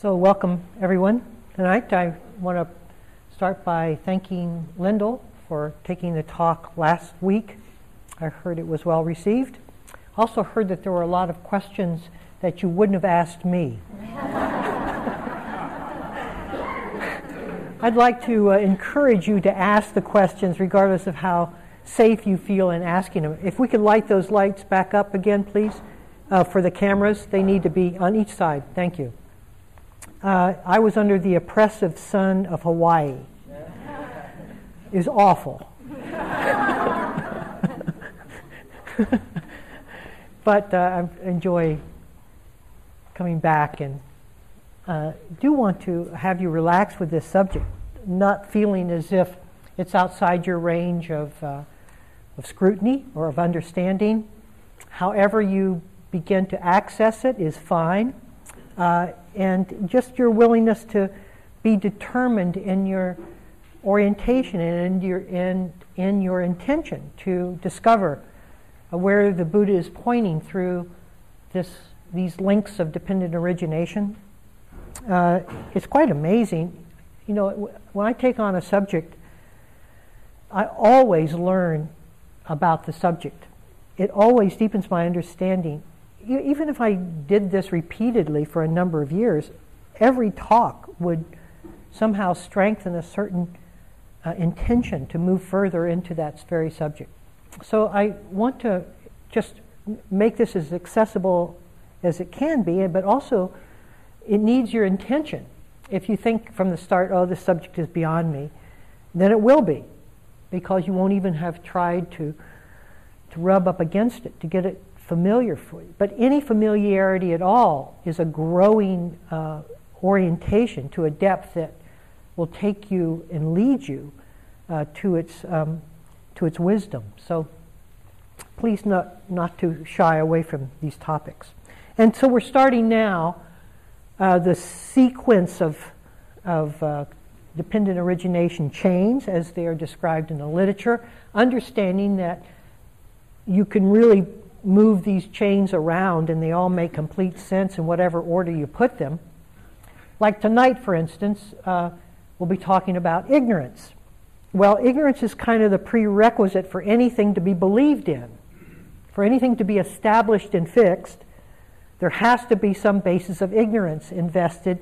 So, welcome everyone tonight. I want to start by thanking Lyndall for taking the talk last week. I heard it was well received. Also, heard that there were a lot of questions that you wouldn't have asked me. I'd like to uh, encourage you to ask the questions regardless of how safe you feel in asking them. If we could light those lights back up again, please, uh, for the cameras, they need to be on each side. Thank you uh, I was under the oppressive sun of Hawaii. Was awful. but uh, I enjoy coming back and uh, do want to have you relax with this subject, not feeling as if it's outside your range of, uh, of scrutiny or of understanding. However, you begin to access it is fine. Uh, and just your willingness to be determined in your orientation and in your, in, in your intention to discover where the Buddha is pointing through this, these links of dependent origination. Uh, it's quite amazing. You know, when I take on a subject, I always learn about the subject. It always deepens my understanding even if I did this repeatedly for a number of years, every talk would somehow strengthen a certain uh, intention to move further into that very subject. So I want to just make this as accessible as it can be, but also it needs your intention. If you think from the start, oh, this subject is beyond me, then it will be, because you won't even have tried to, to rub up against it to get it familiar for you. But any familiarity at all is a growing uh, orientation to a depth that will take you and lead you uh, to its um, to its wisdom. So please not not to shy away from these topics. And so we're starting now uh, the sequence of of uh, dependent origination chains as they are described in the literature, understanding that you can really move these chains around and they all make complete sense in whatever order you put them. Like tonight, for instance, uh, we'll be talking about ignorance. Well, ignorance is kind of the prerequisite for anything to be believed in. For anything to be established and fixed, there has to be some basis of ignorance invested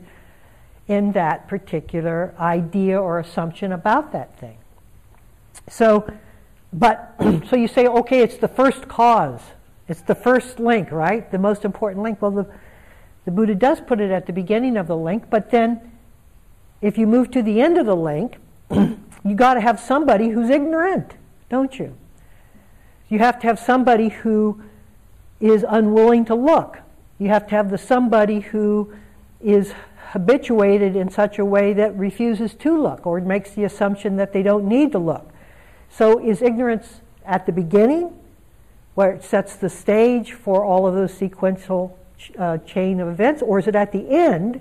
in that particular idea or assumption about that thing. So, but, so you say, okay, it's the first cause. It's the first link, right? The most important link. Well, the, the Buddha does put it at the beginning of the link, but then if you move to the end of the link, you got to have somebody who's ignorant, don't you? You have to have somebody who is unwilling to look. You have to have the somebody who is habituated in such a way that refuses to look or makes the assumption that they don't need to look. So is ignorance at the beginning where it sets the stage for all of those sequential uh, chain of events, or is it at the end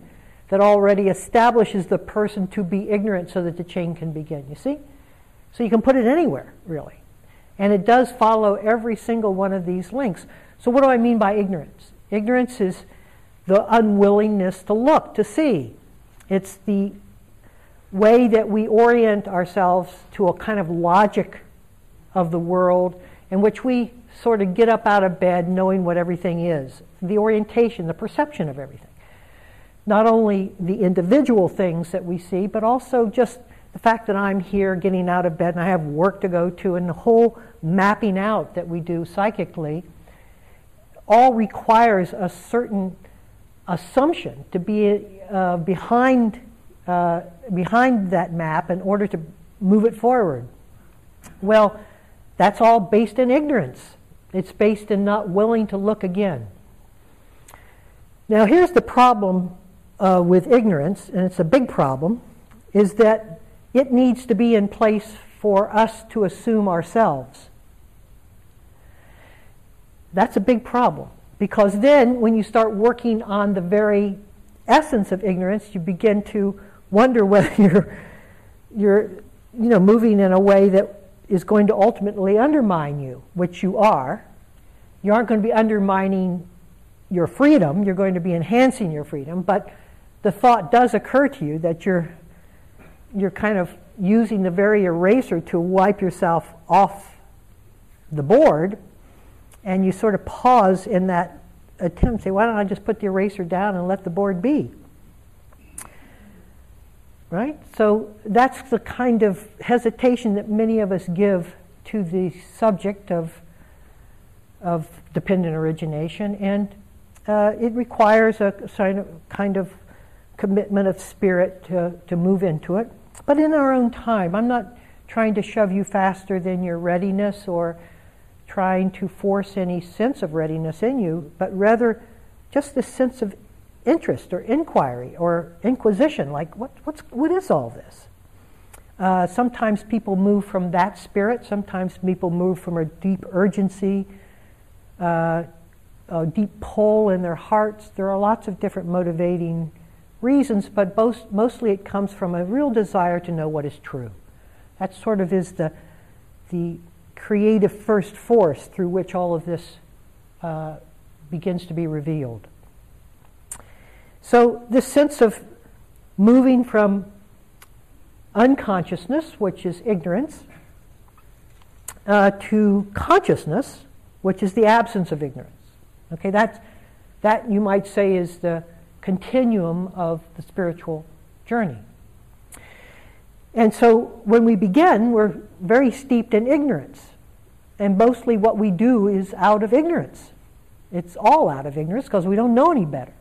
that already establishes the person to be ignorant so that the chain can begin? You see? So you can put it anywhere, really. And it does follow every single one of these links. So, what do I mean by ignorance? Ignorance is the unwillingness to look, to see. It's the way that we orient ourselves to a kind of logic of the world in which we sort of get up out of bed knowing what everything is, the orientation, the perception of everything. Not only the individual things that we see, but also just the fact that I'm here getting out of bed and I have work to go to, and the whole mapping out that we do psychically all requires a certain assumption to be uh, behind, uh, behind that map in order to move it forward. Well, that's all based in ignorance. It's based in not willing to look again. Now, here's the problem uh, with ignorance, and it's a big problem, is that it needs to be in place for us to assume ourselves. That's a big problem because then when you start working on the very essence of ignorance, you begin to wonder whether you're, you're you know, moving in a way that is going to ultimately undermine you, which you are. You aren't going to be undermining your freedom, you're going to be enhancing your freedom, but the thought does occur to you that you're, you're kind of using the very eraser to wipe yourself off the board, and you sort of pause in that attempt, say, why don't I just put the eraser down and let the board be? Right? So that's the kind of hesitation that many of us give to the subject of, of dependent origination, and uh, it requires a kind of commitment of spirit to, to move into it, but in our own time. I'm not trying to shove you faster than your readiness or trying to force any sense of readiness in you, but rather just the sense of interest or inquiry or inquisition like, what, what's, what is all this? Uh, sometimes people move from that spirit, sometimes people move from a deep urgency, uh, a deep pull in their hearts. There are lots of different motivating reasons, but most, mostly it comes from a real desire to know what is true. That sort of is the, the creative first force through which all of this uh, begins to be revealed. So, this sense of moving from unconsciousness, which is ignorance, uh, to consciousness, which is the absence of ignorance. Okay, that's, that you might say is the continuum of the spiritual journey. And so when we begin, we're very steeped in ignorance. And mostly what we do is out of ignorance. It's all out of ignorance because we don't know any better.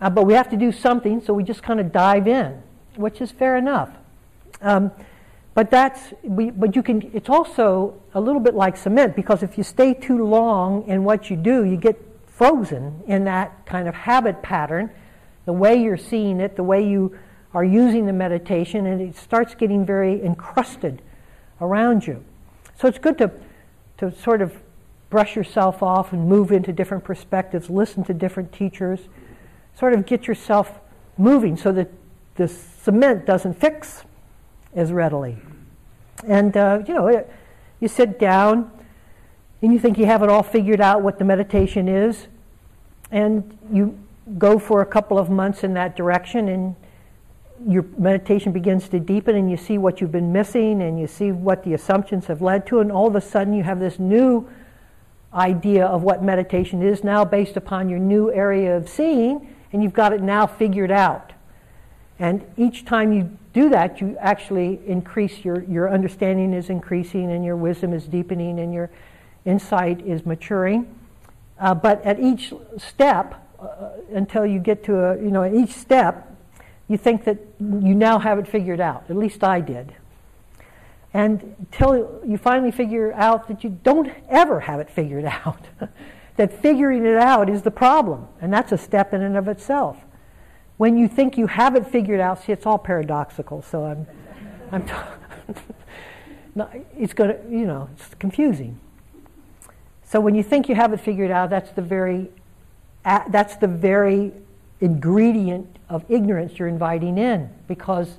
Uh, but we have to do something, so we just kind of dive in, which is fair enough. Um, but that's we, but you can. It's also a little bit like cement because if you stay too long in what you do, you get frozen in that kind of habit pattern, the way you're seeing it, the way you are using the meditation, and it starts getting very encrusted around you. So it's good to, to sort of brush yourself off and move into different perspectives, listen to different teachers, sort of get yourself moving so that the cement doesn't fix as readily. And, uh, you know, you sit down and you think you have it all figured out what the meditation is, and you go for a couple of months in that direction, and your meditation begins to deepen and you see what you've been missing and you see what the assumptions have led to, and all of a sudden you have this new idea of what meditation is now based upon your new area of seeing, and you've got it now figured out. And each time you do that, you actually increase your, your understanding is increasing and your wisdom is deepening and your insight is maturing. Uh, but at each step, uh, until you get to a, you know, at each step, you think that you now have it figured out. At least I did. And until you finally figure out that you don't ever have it figured out, that figuring it out is the problem. And that's a step in and of itself. When you think you have it figured out, see, it's all paradoxical, so I'm, I'm t- it's to, you know, it's confusing. So when you think you have it figured out, that's the very, that's the very ingredient of ignorance you're inviting in because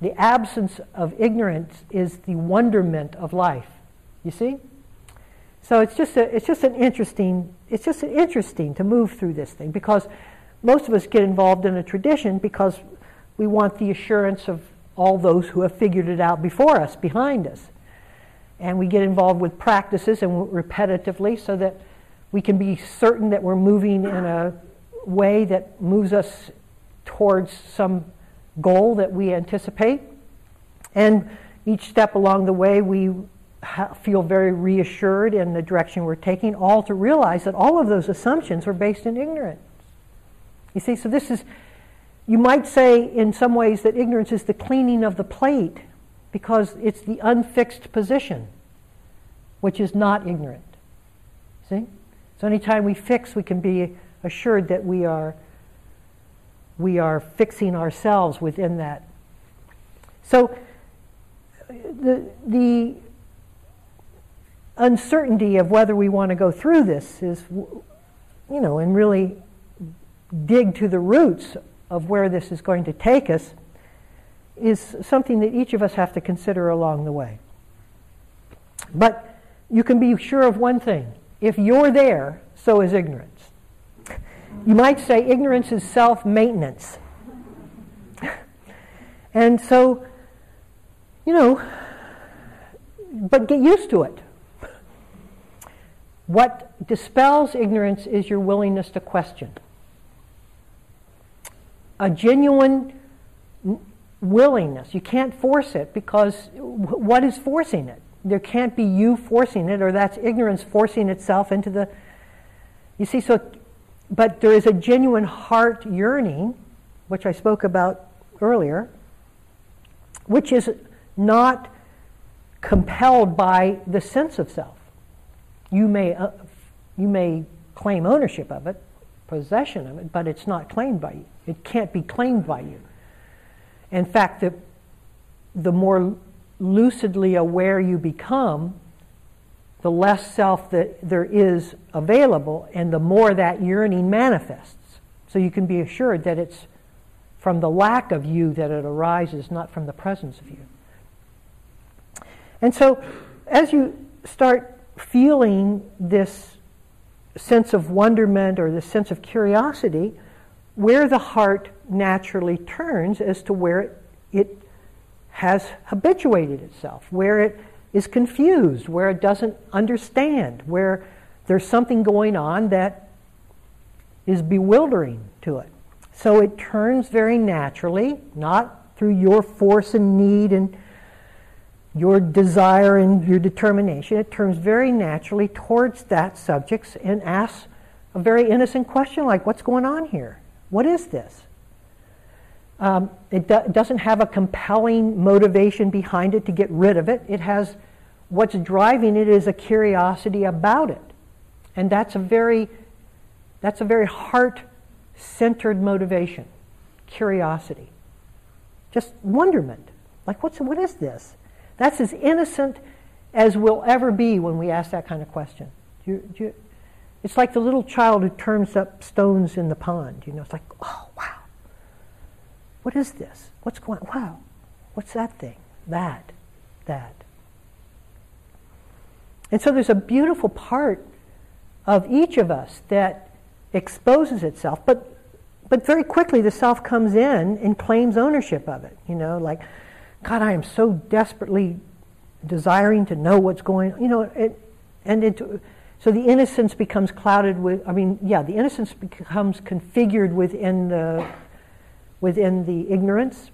the absence of ignorance is the wonderment of life. You see? So it's just a, it's just an interesting it's just interesting to move through this thing because most of us get involved in a tradition because we want the assurance of all those who have figured it out before us, behind us. And we get involved with practices and repetitively so that we can be certain that we're moving in a way that moves us towards some goal that we anticipate. And each step along the way, we feel very reassured in the direction we're taking, all to realize that all of those assumptions are based in ignorance. You see, so this is, you might say in some ways that ignorance is the cleaning of the plate because it's the unfixed position, which is not ignorant. See? So anytime we fix, we can be assured that we are we are fixing ourselves within that. So uh, the the uncertainty of whether we want to go through this is you know and really dig to the roots of where this is going to take us is something that each of us have to consider along the way. But you can be sure of one thing if you're there, so is ignorance. you might say ignorance is self maintenance. and so, you know, but get used to it. What dispels ignorance is your willingness to question. A genuine willingness. You can't force it because what is forcing it? There can't be you forcing it, or that's ignorance forcing itself into the. You see, so, but there is a genuine heart yearning, which I spoke about earlier, which is not compelled by the sense of self. You may, uh, you may claim ownership of it, possession of it, but it's not claimed by you. It can't be claimed by you. In fact, the, the more lucidly aware you become, the less self that there is available, and the more that yearning manifests. So you can be assured that it's from the lack of you that it arises, not from the presence of you. And so, as you start feeling this sense of wonderment or this sense of curiosity, where the heart naturally turns as to where it, it has habituated itself, where it is confused, where it doesn't understand, where there's something going on that is bewildering to it. So it turns very naturally, not through your force and need and your desire and your determination, it turns very naturally towards that subject and asks a very innocent question like, What's going on here? What is this? Um, it, do- doesn't have a compelling motivation behind it to get rid of it. It has what's driving it is a curiosity about it. And that's a very, that's a very heart centered motivation curiosity. Just wonderment. Like, what's, what is this? That's as innocent as we'll ever be when we ask that kind of question. Do you, do you, it's like the little child who turns up stones in the pond. You know, it's like, oh, wow. What is this? What's going Wow. What's that thing? That. That. And so there's a beautiful part of each of us that exposes itself, but but very quickly the self comes in and claims ownership of it. You know, like God, I am so desperately desiring to know what's going on. You know, it, and it, so the innocence becomes clouded with, I mean, yeah, the innocence becomes configured within the, within the ignorance.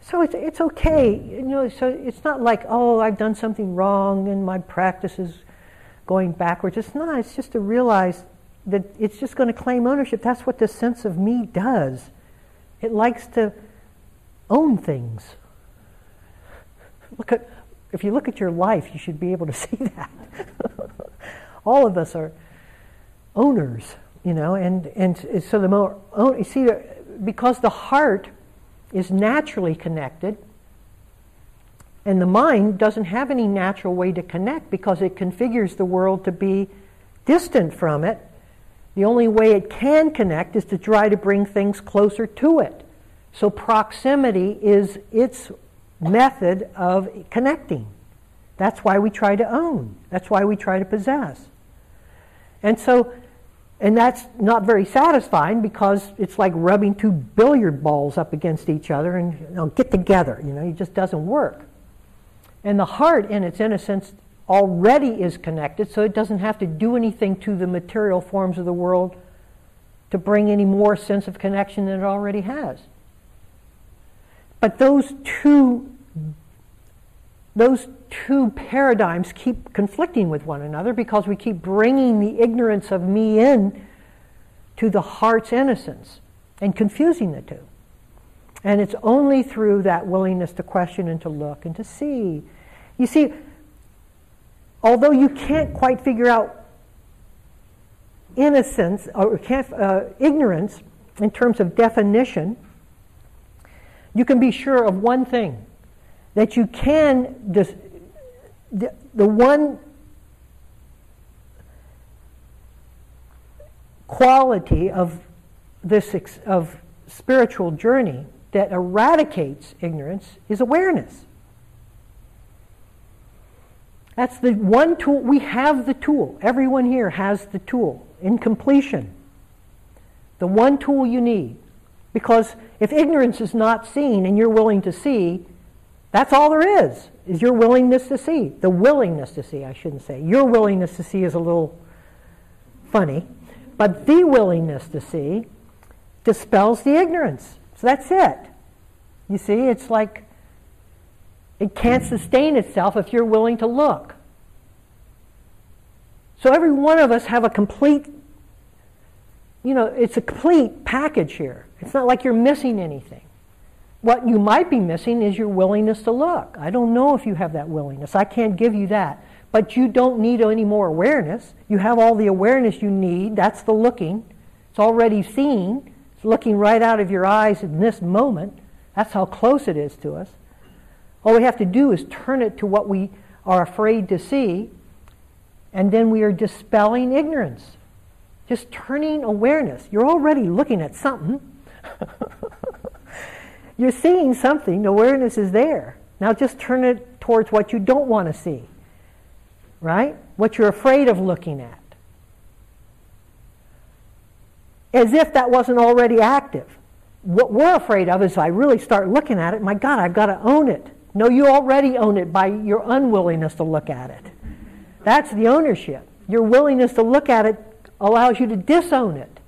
So it's, it's okay. You know, so it's not like, oh, I've done something wrong and my practice is going backwards. It's not. It's just to realize that it's just going to claim ownership. That's what the sense of me does. It likes to own things. Look at, if you look at your life, you should be able to see that. All of us are owners, you know, and, and so the more, oh, you see, because the heart is naturally connected, and the mind doesn't have any natural way to connect because it configures the world to be distant from it. The only way it can connect is to try to bring things closer to it. So proximity is its method of connecting. That's why we try to own. That's why we try to possess. And so, and that's not very satisfying because it's like rubbing two billiard balls up against each other and you know, get together. You know, it just doesn't work. And the heart, in its innocence, already is connected, so it doesn't have to do anything to the material forms of the world to bring any more sense of connection than it already has. But those two those two paradigms keep conflicting with one another because we keep bringing the ignorance of me in to the heart's innocence and confusing the two. And it's only through that willingness to question and to look and to see. You see, although you can't quite figure out innocence or uh, ignorance in terms of definition, you can be sure of one thing that you can, the, the, the one quality of this of spiritual journey that eradicates ignorance is awareness. That's the one tool. We have the tool. Everyone here has the tool in completion. The one tool you need. Because if ignorance is not seen and you're willing to see, that's all there is, is your willingness to see. The willingness to see, I shouldn't say. Your willingness to see is a little funny. But the willingness to see dispels the ignorance. So that's it. You see, it's like it can't sustain itself if you're willing to look. So every one of us have a complete, you know, it's a complete package here. It's not like you're missing anything. What you might be missing is your willingness to look. I don't know if you have that willingness. I can't give you that. But you don't need any more awareness. You have all the awareness you need. That's the looking. It's already seen. It's looking right out of your eyes in this moment. That's how close it is to us. All we have to do is turn it to what we are afraid to see, and then we are dispelling ignorance. Just turning awareness. You're already looking at something. You're seeing something, awareness is there. Now just turn it towards what you don't want to see, right? What you're afraid of looking at. As if that wasn't already active. What we're afraid of is if I really start looking at it, my God, I've got to own it. No, you already own it by your unwillingness to look at it. That's the ownership. Your willingness to look at it allows you to disown it.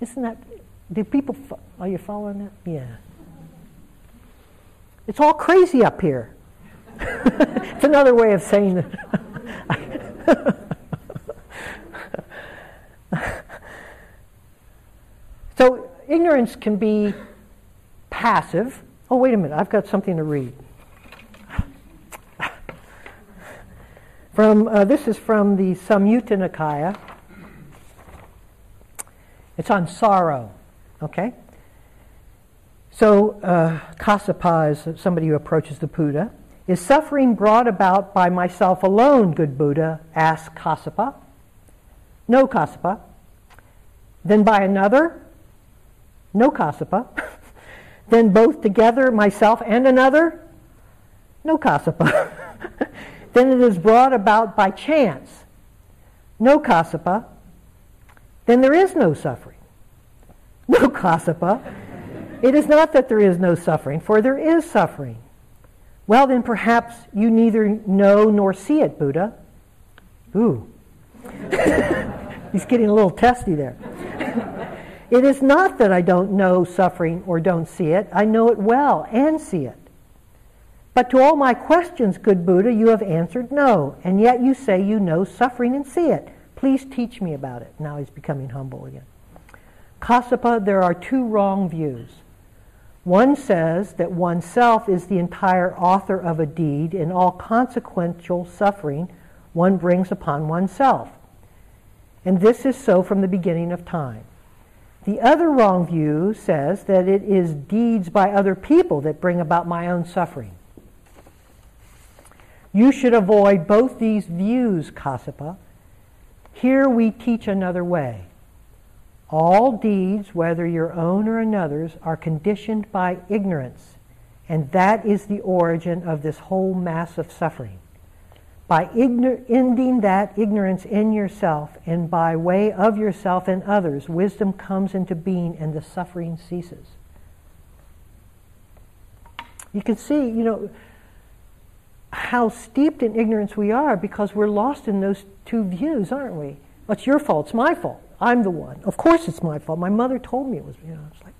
Isn't that, do people, are you following that? Yeah. It's all crazy up here. it's another way of saying that. so ignorance can be passive. Oh, wait a minute, I've got something to read. From, uh, this is from the Samyutta Nikaya. It's on sorrow, okay? So, uh, Kassapa is somebody who approaches the Buddha. Is suffering brought about by myself alone, good Buddha? asks Kassapa. No, Kassapa. Then by another? No, Kassapa. then both together, myself and another? No, Kassapa. then it is brought about by chance? No, Kassapa. Then there is no suffering. No, Kassapa. It is not that there is no suffering, for there is suffering. Well, then perhaps you neither know nor see it, Buddha. Ooh. He's getting a little testy there. it is not that I don't know suffering or don't see it. I know it well and see it. But to all my questions, good Buddha, you have answered no, and yet you say you know suffering and see it. Please teach me about it. Now he's becoming humble again. Kassapa, there are two wrong views. One says that oneself is the entire author of a deed and all consequential suffering one brings upon oneself. And this is so from the beginning of time. The other wrong view says that it is deeds by other people that bring about my own suffering. You should avoid both these views, Kassapa. Here we teach another way. All deeds, whether your own or another's, are conditioned by ignorance, and that is the origin of this whole mass of suffering. By ignor- ending that ignorance in yourself and by way of yourself and others, wisdom comes into being and the suffering ceases. You can see, you know, how steeped in ignorance we are because we're lost in those two views, aren't we? It's your fault, it's my fault. I'm the one. Of course it's my fault. My mother told me it was, you know, it's like,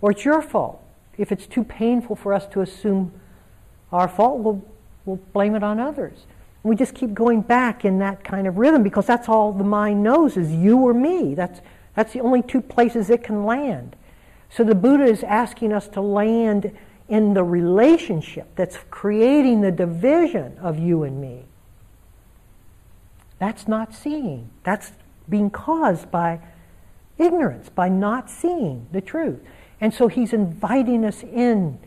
or it's your fault. If it's too painful for us to assume our fault, we'll, we'll blame it on others. And we just keep going back in that kind of rhythm because that's all the mind knows is you or me. That's, that's the only two places it can land. So the Buddha is asking us to land in the relationship that's creating the division of you and me. That's not seeing. That's being caused by ignorance, by not seeing the truth. And so he's inviting us in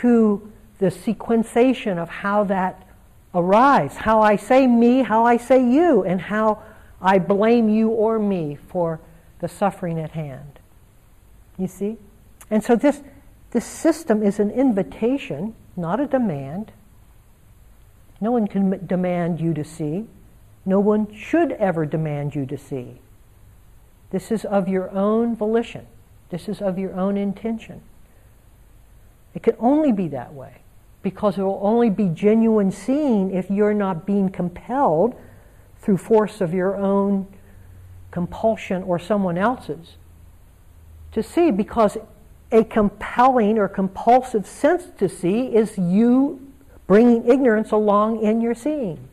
to the sequencing of how that arrives, how I say me, how I say you, and how I blame you or me for the suffering at hand. You see? And so this, this system is an invitation, not a demand. No one can demand you to see. No one should ever demand you to see. This is of your own volition. This is of your own intention. It can only be that way because it will only be genuine seeing if you're not being compelled through force of your own compulsion or someone else's to see because a compelling or compulsive sense to see is you bringing ignorance along in your seeing.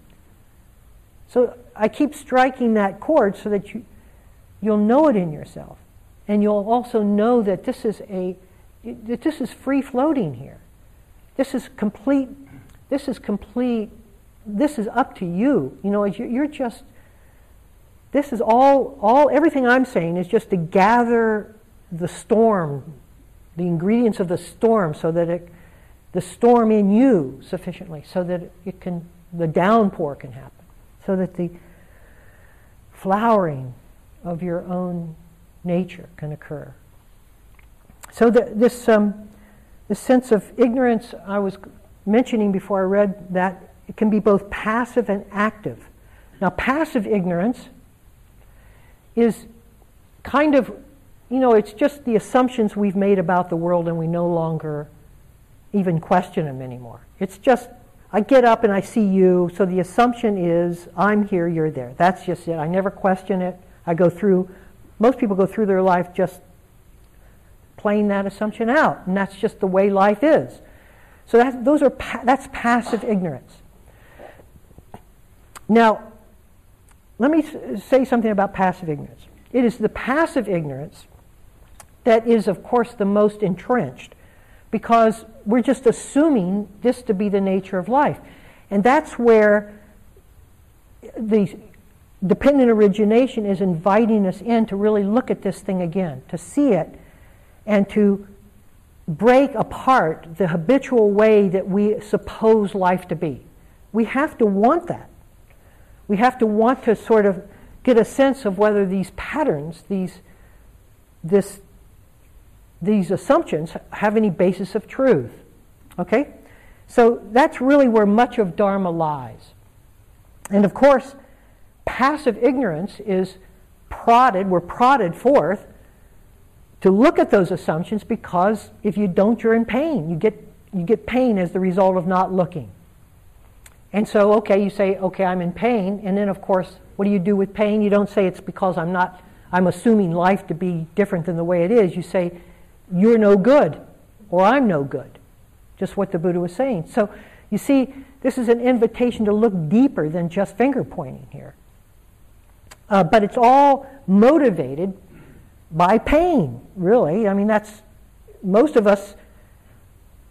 So I keep striking that chord so that you, you'll know it in yourself. And you'll also know that this is a that this is free floating here. This is complete this is complete this is up to you. You know, you're just this is all all everything I'm saying is just to gather the storm, the ingredients of the storm so that it the storm in you sufficiently so that it can the downpour can happen so that the flowering of your own nature can occur. So the, this, um, this sense of ignorance I was mentioning before I read that it can be both passive and active. Now, passive ignorance is kind of, you know, it's just the assumptions we've made about the world and we no longer even question them anymore. It's just I get up and I see you, so the assumption is I'm here, you're there. That's just it. I never question it. I go through, most people go through their life just playing that assumption out, and that's just the way life is. So that, those are that's passive ignorance. Now, let me say something about passive ignorance. It is the passive ignorance that is, of course, the most entrenched because we're just assuming this to be the nature of life. And that's where the dependent origination is inviting us in to really look at this thing again, to see it, and to break apart the habitual way that we suppose life to be. We have to want that. We have to want to sort of get a sense of whether these patterns, these, this these assumptions have any basis of truth. Okay? So that's really where much of Dharma lies. And of course, passive ignorance is prodded, we're prodded forth to look at those assumptions because if you don't, you're in pain. You get, you get pain as the result of not looking. And so, okay, you say, okay, I'm in pain. And then, of course, what do you do with pain? You don't say it's because I'm not, I'm assuming life to be different than the way it is. You say, you're no good, or I'm no good. Just what the Buddha was saying. So, you see, this is an invitation to look deeper than just finger pointing here. Uh, but it's all motivated by pain, really. I mean, that's most of us,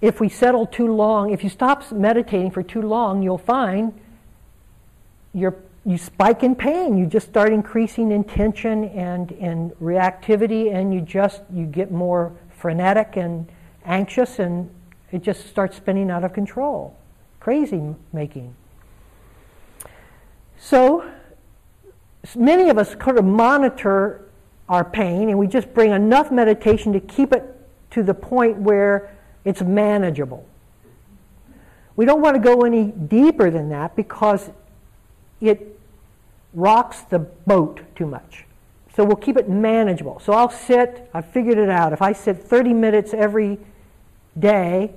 if we settle too long, if you stop meditating for too long, you'll find you're, you spike in pain. You just start increasing in tension and, and reactivity, and you just you get more frenetic and anxious, and it just starts spinning out of control. Crazy making. So, many of us kind of monitor our pain, and we just bring enough meditation to keep it to the point where it's manageable. We don't want to go any deeper than that because it rocks the boat too much. So we'll keep it manageable. So I'll sit, I've figured it out. If I sit 30 minutes every day,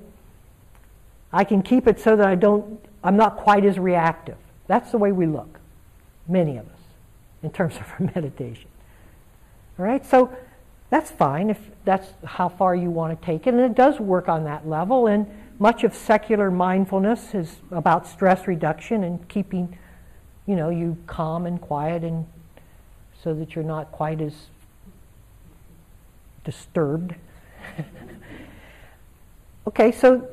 I can keep it so that I don't, I'm not quite as reactive. That's the way we look, many of us, in terms of our meditation. All right, so that's fine if that's how far you want to take it, and it does work on that level. And much of secular mindfulness is about stress reduction and keeping, you know, you calm and quiet and so that you're not quite as disturbed. okay, so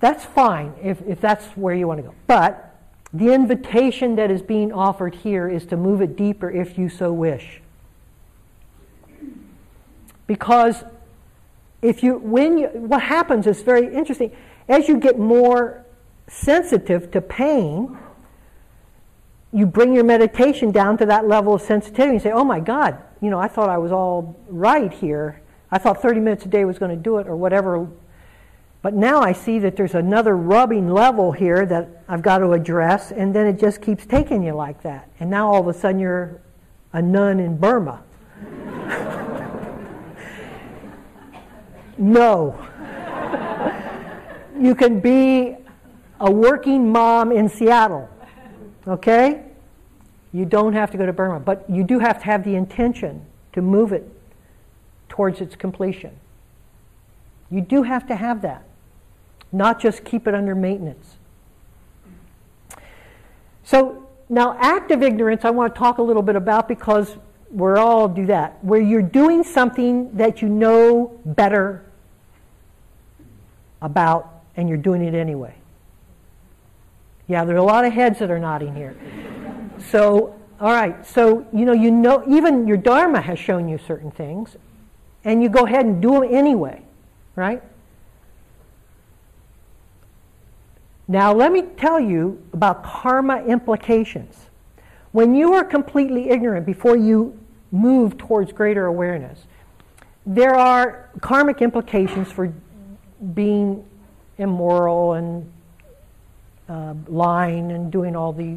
that's fine if, if that's where you want to go. But the invitation that is being offered here is to move it deeper if you so wish. Because if you, when you, what happens is very interesting. As you get more sensitive to pain, you bring your meditation down to that level of sensitivity and say, oh my God, you know, I thought I was all right here. I thought 30 minutes a day was going to do it or whatever. But now I see that there's another rubbing level here that I've got to address, and then it just keeps taking you like that. And now all of a sudden you're a nun in Burma. no. you can be a working mom in Seattle, okay? You don't have to go to Burma, but you do have to have the intention to move it towards its completion. You do have to have that, not just keep it under maintenance. So, now active ignorance, I want to talk a little bit about because we're all do that, where you're doing something that you know better about and you're doing it anyway. Yeah, there are a lot of heads that are nodding here. So, all right, so you know, you know, even your Dharma has shown you certain things, and you go ahead and do them anyway, right? Now, let me tell you about karma implications. When you are completely ignorant before you move towards greater awareness, there are karmic implications for being immoral and uh, lying and doing all the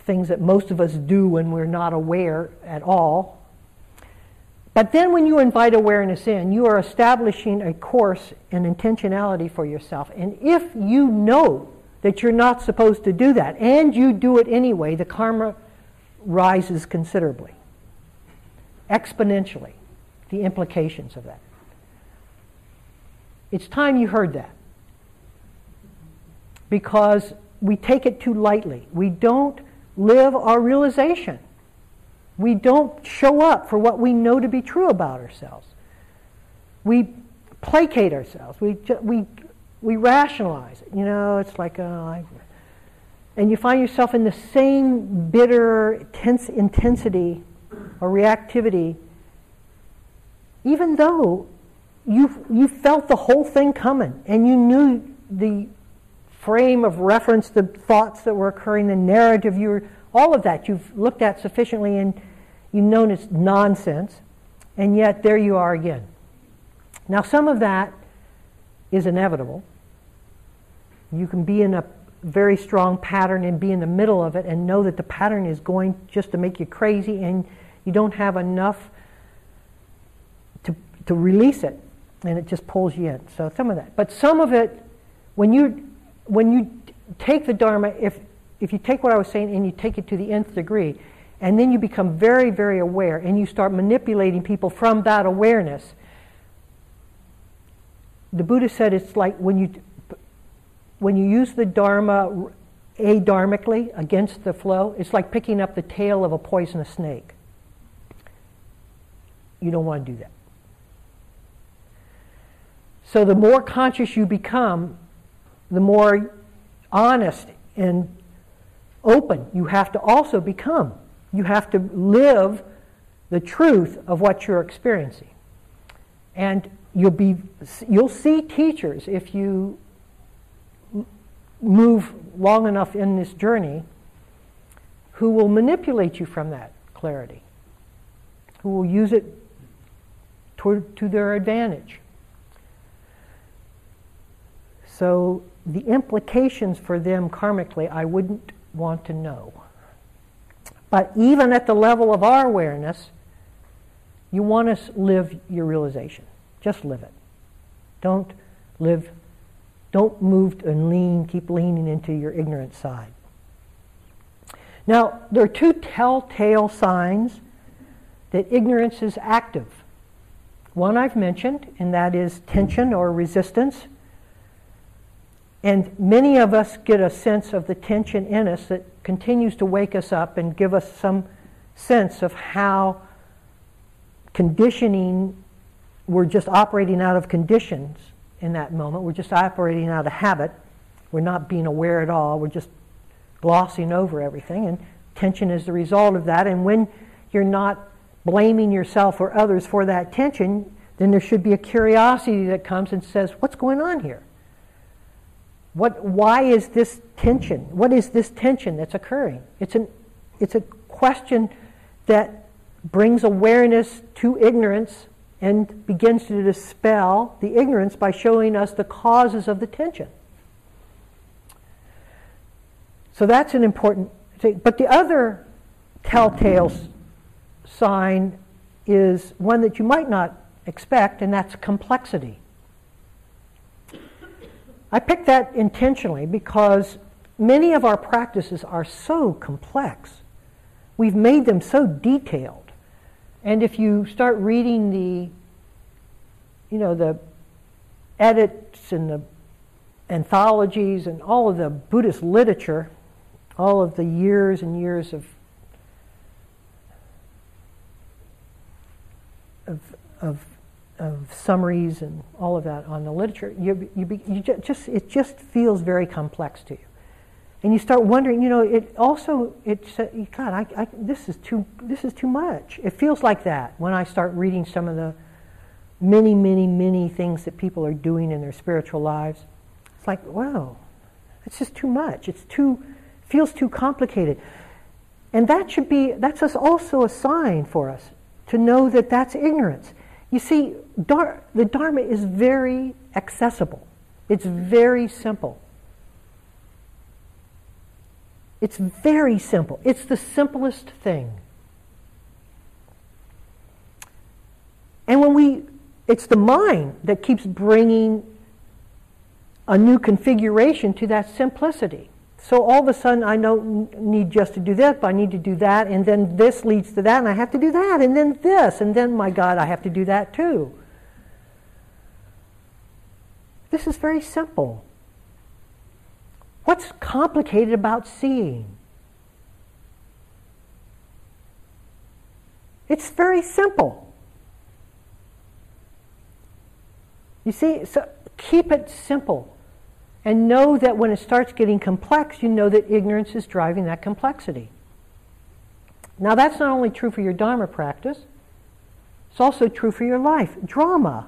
things that most of us do when we're not aware at all. But then when you invite awareness in, you are establishing a course and intentionality for yourself. And if you know that you're not supposed to do that and you do it anyway, the karma rises considerably, exponentially, the implications of that. It's time you heard that. Because we take it too lightly. We don't live our realization. We don't show up for what we know to be true about ourselves. We placate ourselves. We, we, we rationalize it. You know, it's like, oh, I, and you find yourself in the same bitter tense intensity or reactivity, even though you you felt the whole thing coming and you knew the frame of reference, the thoughts that were occurring, the narrative you all of that you've looked at sufficiently and You've known it's nonsense, and yet there you are again. Now, some of that is inevitable. You can be in a very strong pattern and be in the middle of it and know that the pattern is going just to make you crazy and you don't have enough to, to release it and it just pulls you in. So some of that. But some of it, when you, when you take the Dharma, if, if you take what I was saying and you take it to the nth degree, and then you become very, very aware and you start manipulating people from that awareness. The Buddha said it's like when you, when you use the Dharma adharmically against the flow, it's like picking up the tail of a poisonous snake. You don't want to do that. So the more conscious you become, the more honest and open you have to also become. You have to live the truth of what you're experiencing. And you'll, be, you'll see teachers if you move long enough in this journey who will manipulate you from that clarity, who will use it to, to their advantage. So the implications for them karmically, I wouldn't want to know. But even at the level of our awareness, you want to live your realization. Just live it. Don't live, don't move and lean, keep leaning into your ignorant side. Now, there are two telltale signs that ignorance is active. One I've mentioned, and that is tension or resistance. And many of us get a sense of the tension in us that continues to wake us up and give us some sense of how conditioning, we're just operating out of conditions in that moment. We're just operating out of habit. We're not being aware at all. We're just glossing over everything. And tension is the result of that. And when you're not blaming yourself or others for that tension, then there should be a curiosity that comes and says, What's going on here? What, why is this tension? What is this tension that's occurring? It's, an, it's a question that brings awareness to ignorance and begins to dispel the ignorance by showing us the causes of the tension. So that's an important thing. But the other telltale sign is one that you might not expect, and that's complexity. I picked that intentionally because many of our practices are so complex. We've made them so detailed. And if you start reading the, you know, the edits and the anthologies and all of the Buddhist literature, all of the years and years of of, of, of summaries and all of that on the literature, you, you, you just it just feels very complex to you, and you start wondering. You know, it also it's God, I, I, this is too this is too much. It feels like that when I start reading some of the many, many, many things that people are doing in their spiritual lives. It's like, wow, it's just too much. It's too, feels too complicated. And that should be, that's also a sign for us to know that that's ignorance. You see, Dar- the Dharma is very accessible. It's very simple. It's very simple. It's the simplest thing. And when we, it's the mind that keeps bringing a new configuration to that simplicity. So all of a sudden, I don't need just to do this, but I need to do that, and then this leads to that, and I have to do that, and then this, and then, my God, I have to do that too. This is very simple. What's complicated about seeing? It's very simple. You see, so keep it simple. And know that when it starts getting complex, you know that ignorance is driving that complexity. Now, that's not only true for your Dharma practice, it's also true for your life. Drama.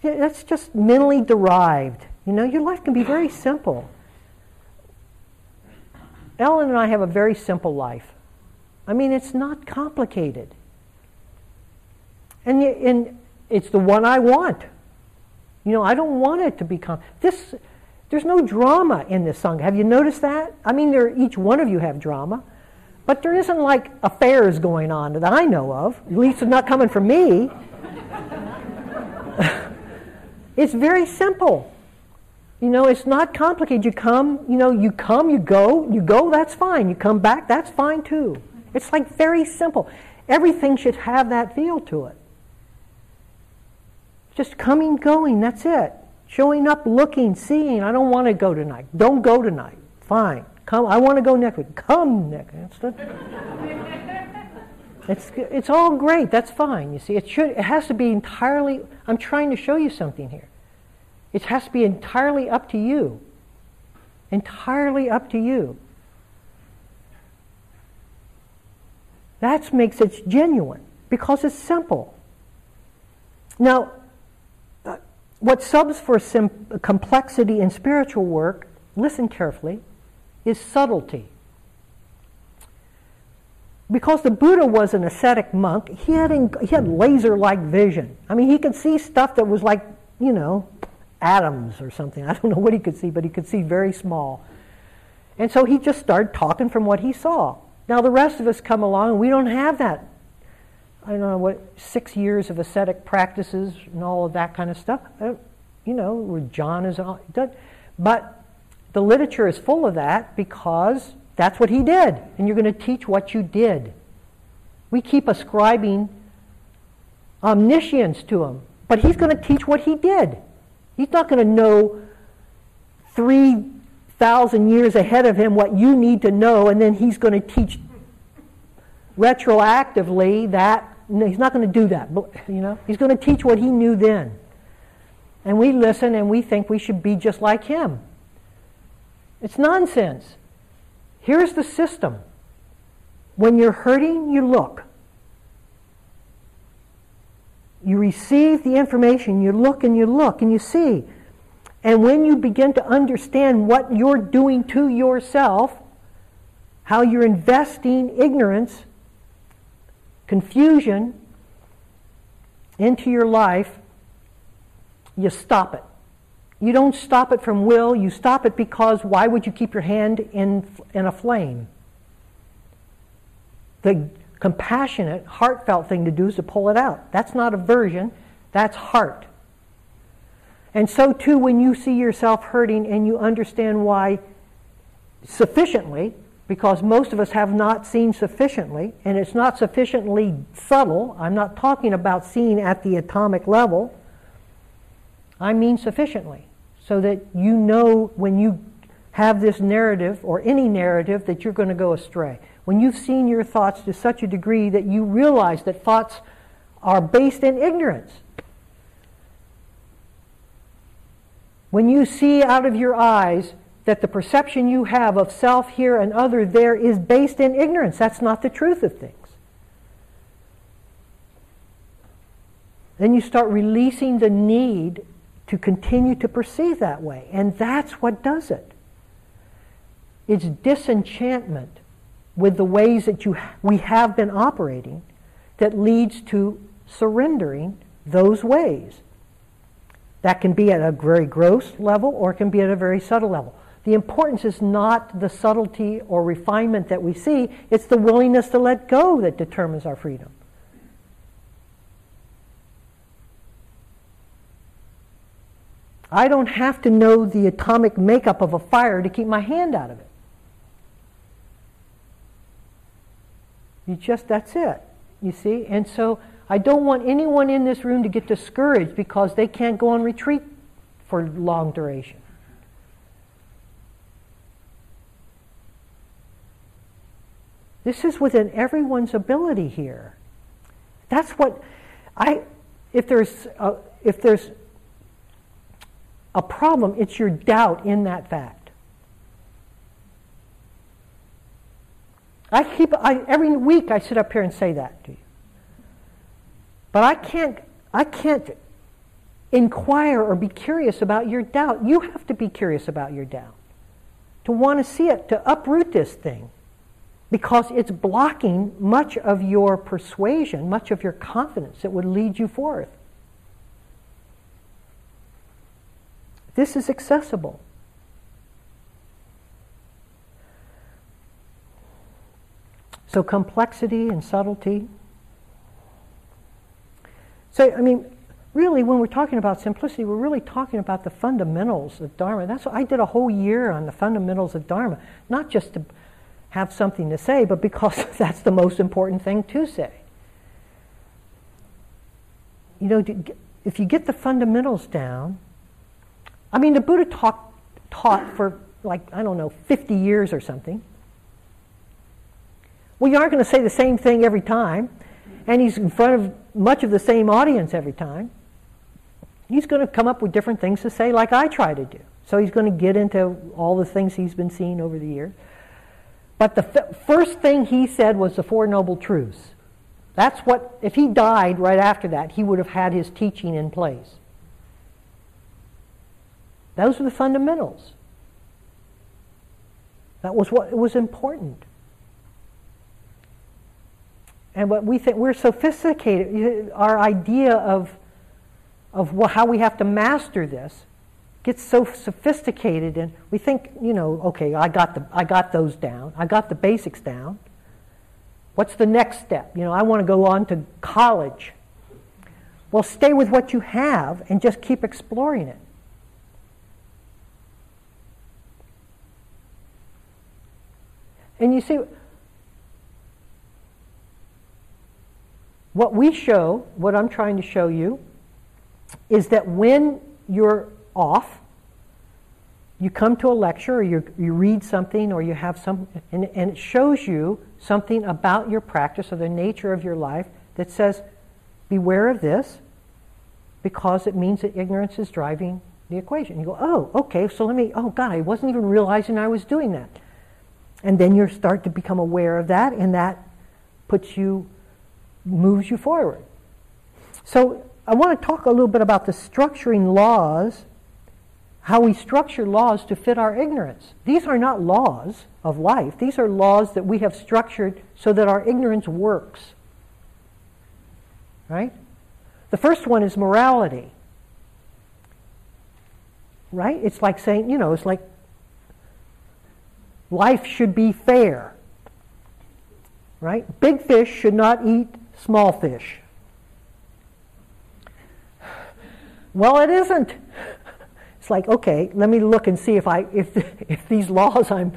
That's just mentally derived. You know, your life can be very simple. Ellen and I have a very simple life. I mean, it's not complicated. And, and it's the one I want. You know, I don't want it to become this. There's no drama in this sangha. Have you noticed that? I mean, there, each one of you have drama, but there isn't like affairs going on that I know of. At least it's not coming from me. it's very simple. You know, it's not complicated. You come, you know, you come, you go, you go, that's fine. You come back, that's fine too. It's like very simple. Everything should have that feel to it. Just coming, going, that's it. Showing up, looking, seeing. I don't want to go tonight. Don't go tonight. Fine. Come. I want to go next week. Come next. The, it's it's all great. That's fine. You see, it should. It has to be entirely. I'm trying to show you something here. It has to be entirely up to you. Entirely up to you. That makes it genuine because it's simple. Now, what subs for sim- complexity in spiritual work, listen carefully, is subtlety. Because the Buddha was an ascetic monk, he had, in, he had laser like vision. I mean, he could see stuff that was like, you know, atoms or something. I don't know what he could see, but he could see very small. And so he just started talking from what he saw. Now, the rest of us come along and we don't have that I don't know what, six years of ascetic practices and all of that kind of stuff. Uh, you know, where John is all, but the literature is full of that because that's what he did, and you're going to teach what you did. We keep ascribing omniscience to him, but he's going to teach what he did. He's not going to know 3,000 years ahead of him what you need to know, and then he's going to teach retroactively that no, he's not going to do that. You know, he's going to teach what he knew then. And we listen and we think we should be just like him. It's nonsense. Here's the system. When you're hurting, you look. You receive the information, you look and you look and you see. And when you begin to understand what you're doing to yourself, how you're investing ignorance confusion into your life, you stop it. You don't stop it from will, you stop it because why would you keep your hand in, in a flame? The compassionate, heartfelt thing to do is to pull it out. That's not aversion, that's heart. And so, too, when you see yourself hurting and you understand why sufficiently, because most of us have not seen sufficiently, and it's not sufficiently subtle. I'm not talking about seeing at the atomic level. I mean sufficiently, so that you know when you have this narrative or any narrative that you're going to go astray. When you've seen your thoughts to such a degree that you realize that thoughts are based in ignorance. When you see out of your eyes that the perception you have of self here and other there is based in ignorance, that's not the truth of things. Then you start releasing the need to continue to perceive that way. And that's what does it. It's disenchantment with the ways that you, we have been operating that leads to surrendering those ways. That can be at a very gross level or it can be at a very subtle level. The importance is not the subtlety or refinement that we see, it's the willingness to let go that determines our freedom. I don't have to know the atomic makeup of a fire to keep my hand out of it. You just, that's it. You see? And so I don't want anyone in this room to get discouraged because they can't go on retreat for long duration. This is within everyone's ability here. That's what I if there's a, if there's a problem, it's your doubt in that fact. I keep I, every week I sit up here and say that to you. But I can't I can't inquire or be curious about your doubt. You have to be curious about your doubt. To want to see it, to uproot this thing. Because it's blocking much of your persuasion, much of your confidence that would lead you forth. This is accessible. So, complexity and subtlety. So, I mean, really, when we're talking about simplicity, we're really talking about the fundamentals of Dharma. That's what I did a whole year on the fundamentals of Dharma, not just to have something to say, but because that's the most important thing to say. You know, if you get the fundamentals down, I mean, the Buddha talk, taught for like, I don't know, 50 years or something. Well, you aren't going to say the same thing every time, and he's in front of much of the same audience every time. He's going to come up with different things to say, like I try to do. So he's going to get into all the things he's been seeing over the years. But the f- first thing he said was the Four Noble Truths. That's what, if he died right after that, he would have had his teaching in place. Those were the fundamentals. That was what was important. And what we think we're sophisticated, our idea of, of how we have to master this gets so sophisticated and we think, you know, okay, I got, the, I got those down. I got the basics down. What's the next step? You know, I want to go on to college. Well, stay with what you have and just keep exploring it. And you see, what we show, what I'm trying to show you, is that when you're off. You come to a lecture or you, you read something or you have some, and, and it shows you something about your practice or the nature of your life that says, beware of this because it means that ignorance is driving the equation. You go, oh, okay, so let me, oh God, I wasn't even realizing I was doing that. And then you start to become aware of that, and that puts you, moves you forward. So I want to talk a little bit about the structuring laws how we structure laws to fit our ignorance. These are not laws of life, these are laws that we have structured so that our ignorance works. Right? The first one is morality. Right? It's like saying, you know, it's like life should be fair. right? Big fish should not eat small fish. Well, it isn't. Like, okay, let me look and see if I if if these laws I'm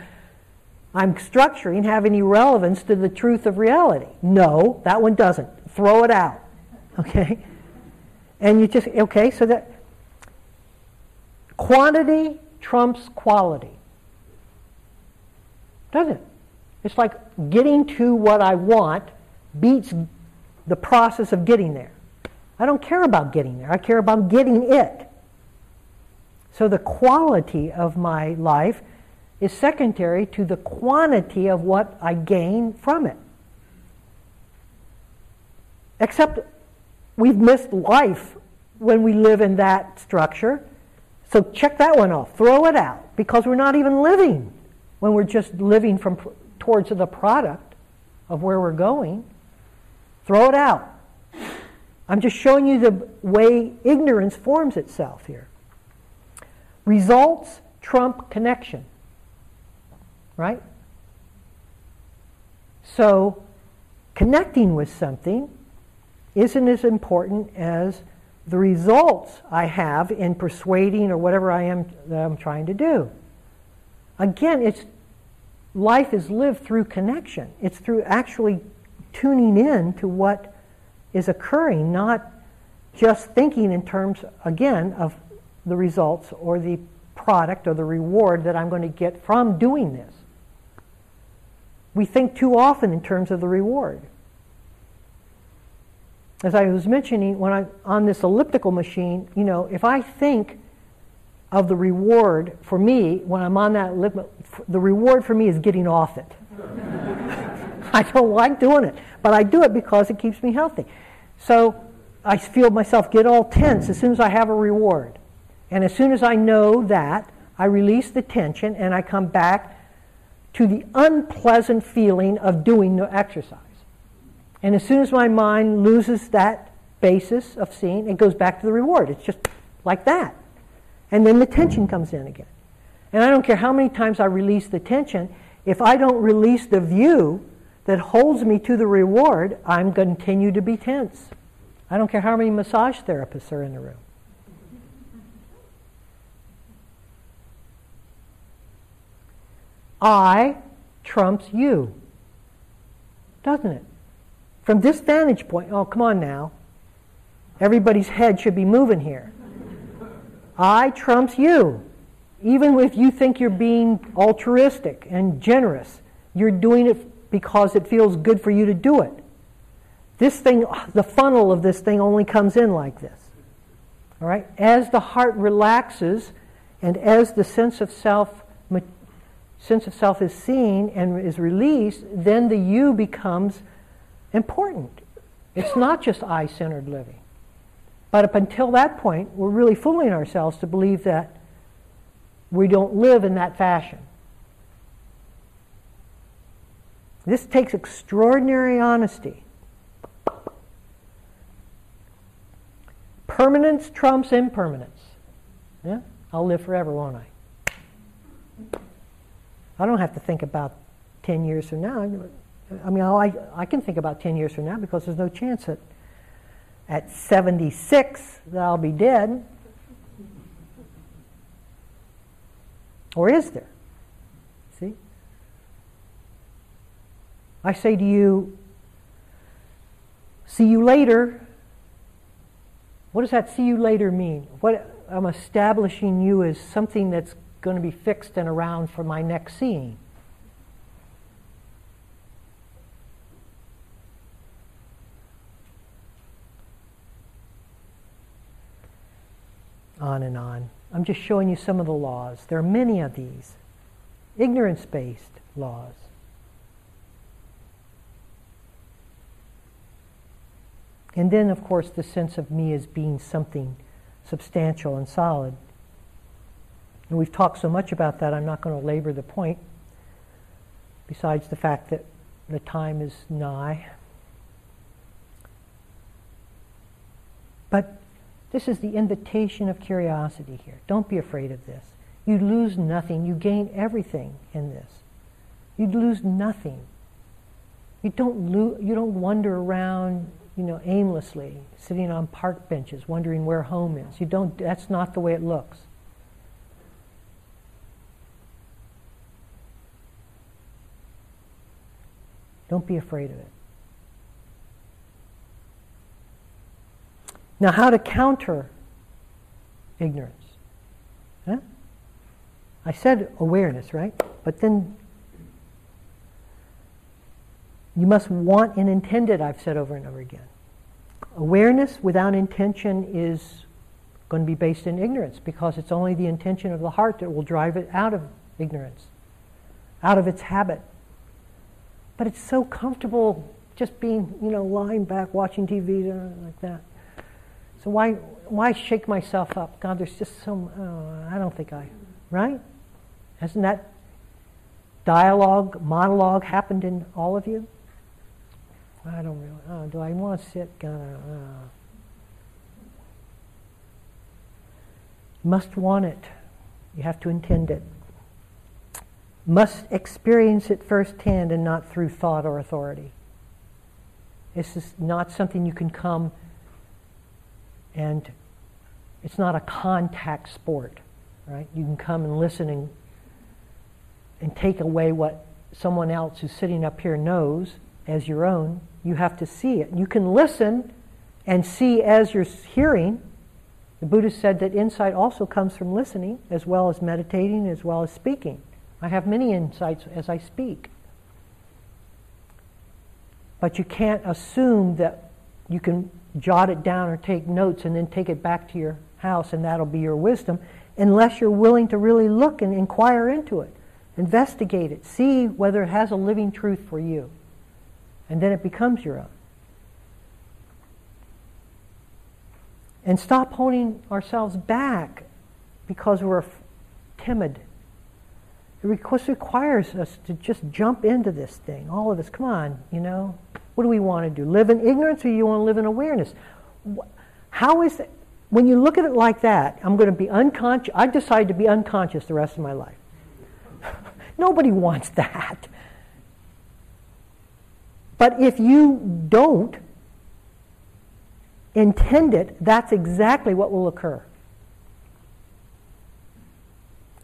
I'm structuring have any relevance to the truth of reality. No, that one doesn't. Throw it out. Okay? And you just okay, so that quantity trumps quality. Doesn't it? It's like getting to what I want beats the process of getting there. I don't care about getting there. I care about getting it. So the quality of my life is secondary to the quantity of what I gain from it. Except we've missed life when we live in that structure. So check that one off. Throw it out because we're not even living when we're just living from towards the product of where we're going. Throw it out. I'm just showing you the way ignorance forms itself here. Results trump connection. Right? So, connecting with something isn't as important as the results I have in persuading or whatever I am that I'm trying to do. Again, it's life is lived through connection. It's through actually tuning in to what is occurring, not just thinking in terms, again, of the results or the product or the reward that I'm going to get from doing this. We think too often in terms of the reward. As I was mentioning, when I'm on this elliptical machine, you know, if I think of the reward for me when I'm on that elliptical, the reward for me is getting off it. I don't like doing it, but I do it because it keeps me healthy. So I feel myself get all tense as soon as I have a reward. And as soon as I know that, I release the tension and I come back to the unpleasant feeling of doing the exercise. And as soon as my mind loses that basis of seeing, it goes back to the reward. It's just like that. And then the tension comes in again. And I don't care how many times I release the tension, if I don't release the view that holds me to the reward, I'm going to continue to be tense. I don't care how many massage therapists are in the room. I trumps you. Doesn't it? From this vantage point, oh, come on now. Everybody's head should be moving here. I trumps you. Even if you think you're being altruistic and generous, you're doing it because it feels good for you to do it. This thing, the funnel of this thing only comes in like this. All right? As the heart relaxes and as the sense of self sense of self is seen and is released, then the you becomes important. It's not just I centered living. But up until that point, we're really fooling ourselves to believe that we don't live in that fashion. This takes extraordinary honesty. Permanence trumps impermanence. Yeah? I'll live forever, won't I? I don't have to think about 10 years from now. I mean, I, I can think about 10 years from now because there's no chance that at 76 that I'll be dead. Or is there? See? I say to you, see you later. What does that see you later mean? What I'm establishing you as something that's going to be fixed and around for my next scene. On and on. I'm just showing you some of the laws. There are many of these ignorance based laws. And then, of course, the sense of me as being something substantial and solid. And we've talked so much about that, I'm not going to labor the point, besides the fact that the time is nigh. But this is the invitation of curiosity here. Don't be afraid of this. You lose nothing, you gain everything in this. You'd lose nothing. You don't, you don't wander around, you know, aimlessly, sitting on park benches, wondering where home is. You don't, that's not the way it looks. Don't be afraid of it. Now, how to counter ignorance? Huh? I said awareness, right? But then you must want and intend it, I've said over and over again. Awareness without intention is going to be based in ignorance because it's only the intention of the heart that will drive it out of ignorance, out of its habit. But it's so comfortable just being, you know, lying back watching TV like that. So why why shake myself up? God, there's just some. Oh, uh, I don't think I, right? Hasn't that dialogue, monologue happened in all of you? I don't really. Oh, do I want to sit? God, uh, must want it. You have to intend it. Must experience it firsthand and not through thought or authority. This is not something you can come and it's not a contact sport, right? You can come and listen and, and take away what someone else who's sitting up here knows as your own. You have to see it. You can listen and see as you're hearing. The Buddha said that insight also comes from listening as well as meditating as well as speaking. I have many insights as I speak. But you can't assume that you can jot it down or take notes and then take it back to your house and that'll be your wisdom unless you're willing to really look and inquire into it, investigate it, see whether it has a living truth for you. And then it becomes your own. And stop holding ourselves back because we're timid. It requires us to just jump into this thing. All of us, come on, you know. What do we want to do? Live in ignorance or you want to live in awareness? How is it? When you look at it like that, I'm going to be unconscious. I decide to be unconscious the rest of my life. Nobody wants that. But if you don't intend it, that's exactly what will occur.